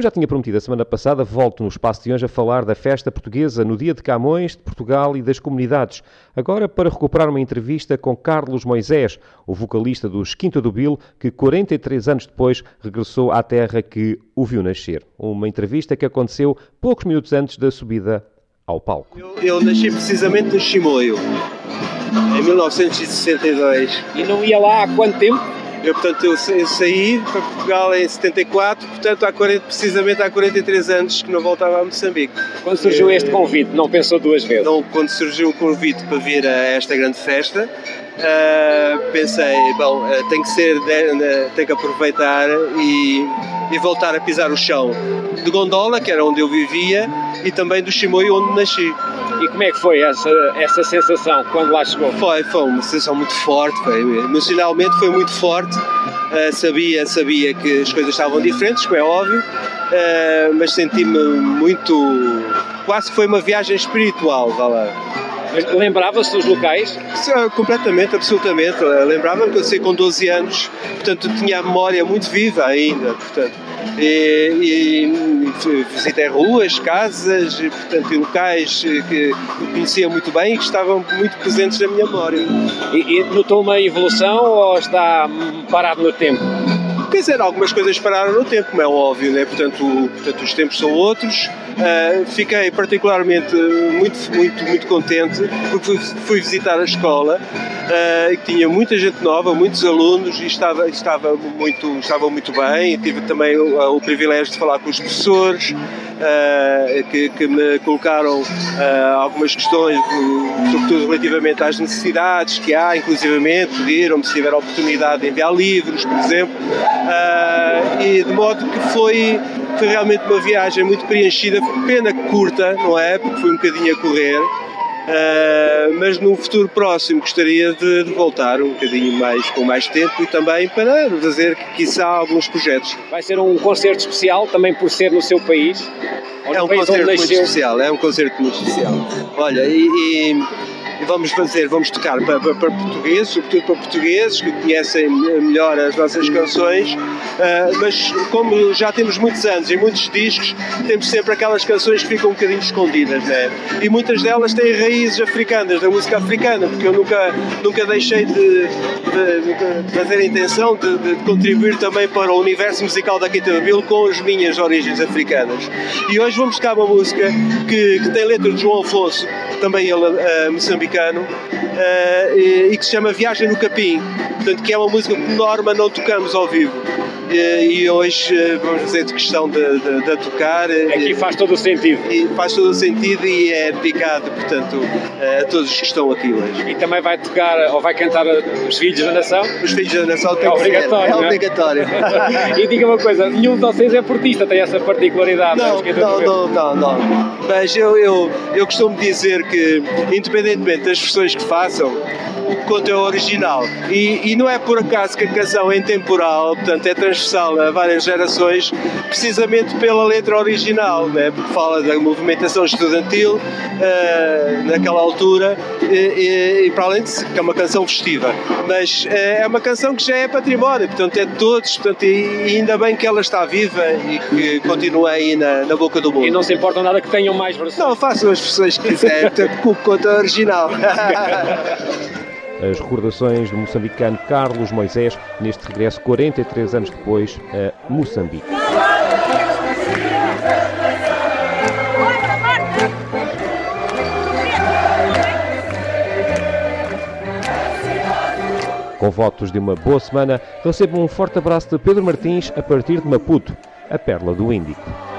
Como já tinha prometido a semana passada, volto no Espaço de hoje a falar da festa portuguesa no Dia de Camões, de Portugal e das comunidades. Agora para recuperar uma entrevista com Carlos Moisés, o vocalista dos Quinta do Bill, que 43 anos depois regressou à terra que o viu nascer. Uma entrevista que aconteceu poucos minutos antes da subida ao palco. Eu, eu nasci precisamente no Chimoio, em 1962. E não ia lá há quanto tempo? Eu, portanto, eu, eu saí para Portugal em 74, portanto, há 40, precisamente há 43 anos que não voltava a Moçambique. Quando surgiu este convite, não pensou duas vezes? Não, quando surgiu o convite para vir a esta grande festa, uh, pensei, bom, uh, tem que ser, uh, tem que aproveitar e, e voltar a pisar o chão de Gondola, que era onde eu vivia, e também do Chimoio, onde nasci. E como é que foi essa, essa sensação quando lá chegou? Foi, foi uma sensação muito forte, foi, emocionalmente foi muito forte. Uh, sabia, sabia que as coisas estavam diferentes, como é óbvio, uh, mas senti-me muito. quase foi uma viagem espiritual, vá lá. Lembrava-se dos locais? Completamente, absolutamente. Lembrava-me que eu sei com 12 anos, portanto tinha a memória muito viva ainda, portanto. E, e visitei ruas, casas, e, portanto, locais que conhecia muito bem e que estavam muito presentes na minha memória. E, e notou uma evolução ou está parado no tempo? Quer dizer, algumas coisas pararam no tempo, como é óbvio, né? portanto, portanto os tempos são outros. Uh, fiquei particularmente muito, muito, muito contente porque fui, visitar a escola uh, que tinha muita gente nova, muitos alunos e estava, estava, muito, estava muito bem. E tive também o, o privilégio de falar com os professores uh, que, que, me colocaram algumas questões, sobretudo relativamente às necessidades que há, inclusivamente pediram-me se tiver a oportunidade de enviar livros, por exemplo. e de modo que foi foi realmente uma viagem muito preenchida, pena curta, não é? Porque foi um bocadinho a correr. Uh, mas num futuro próximo gostaria de, de, voltar um bocadinho mais com mais tempo e também para fazer, quiçá, alguns projetos. Vai ser um concerto especial também por ser no seu país? É um concerto muito especial, é um concerto muito especial. Olha, e, e e vamos fazer, vamos tocar para, para, para, portugueses, sobretudo para portugueses que conhecem melhor as nossas canções, uh, mas como já temos muitos anos e muitos discos, temos sempre aquelas canções que ficam um bocadinho escondidas, né? E muitas delas têm raízes africanas, da música africana, porque eu nunca, nunca deixei de, de, de fazer a intenção de, de, contribuir também para o universo musical da Quinta do com as minhas origens africanas. E hoje vamos tocar uma música que, que tem letra de João Afonso, também ele uh, moçambicano, uh, e, e, que se chama Viagem no Capim, portanto que é uma música que por norma não tocamos ao vivo. Eh, e hoje eh, vamos fazer de questão de, de, de tocar. Aqui faz todo o sentido. E faz todo o sentido e é dedicado, portanto, a todos os que estão aqui hoje. E também vai tocar ou vai cantar os Filhos da Nação? Os Filhos da Nação é obrigatório. É, é obrigatório. e diga uma coisa, nenhum de vocês é portista, tem essa particularidade. Não, não, não, não, não. Mas eu, eu, eu costumo dizer que, independentemente das versões que façam, o conto é original. E, e não é por acaso que a canção é intemporal, portanto é transversal a várias gerações, precisamente pela letra original, né? porque fala da movimentação estudantil uh, naquela altura e, e, para além de que é uma canção festiva. Mas uh, é uma canção que já é património, portanto é de todos, portanto, e, ainda bem que ela está viva e que continua aí na, na boca do mundo. E não se importa nada que tenham mais versões? Não, façam as versões que quiserem, portanto, o conto é original. as recordações do moçambicano Carlos Moisés neste regresso 43 anos depois a Moçambique. Com votos de uma boa semana, recebo um forte abraço de Pedro Martins a partir de Maputo, a Perla do Índico.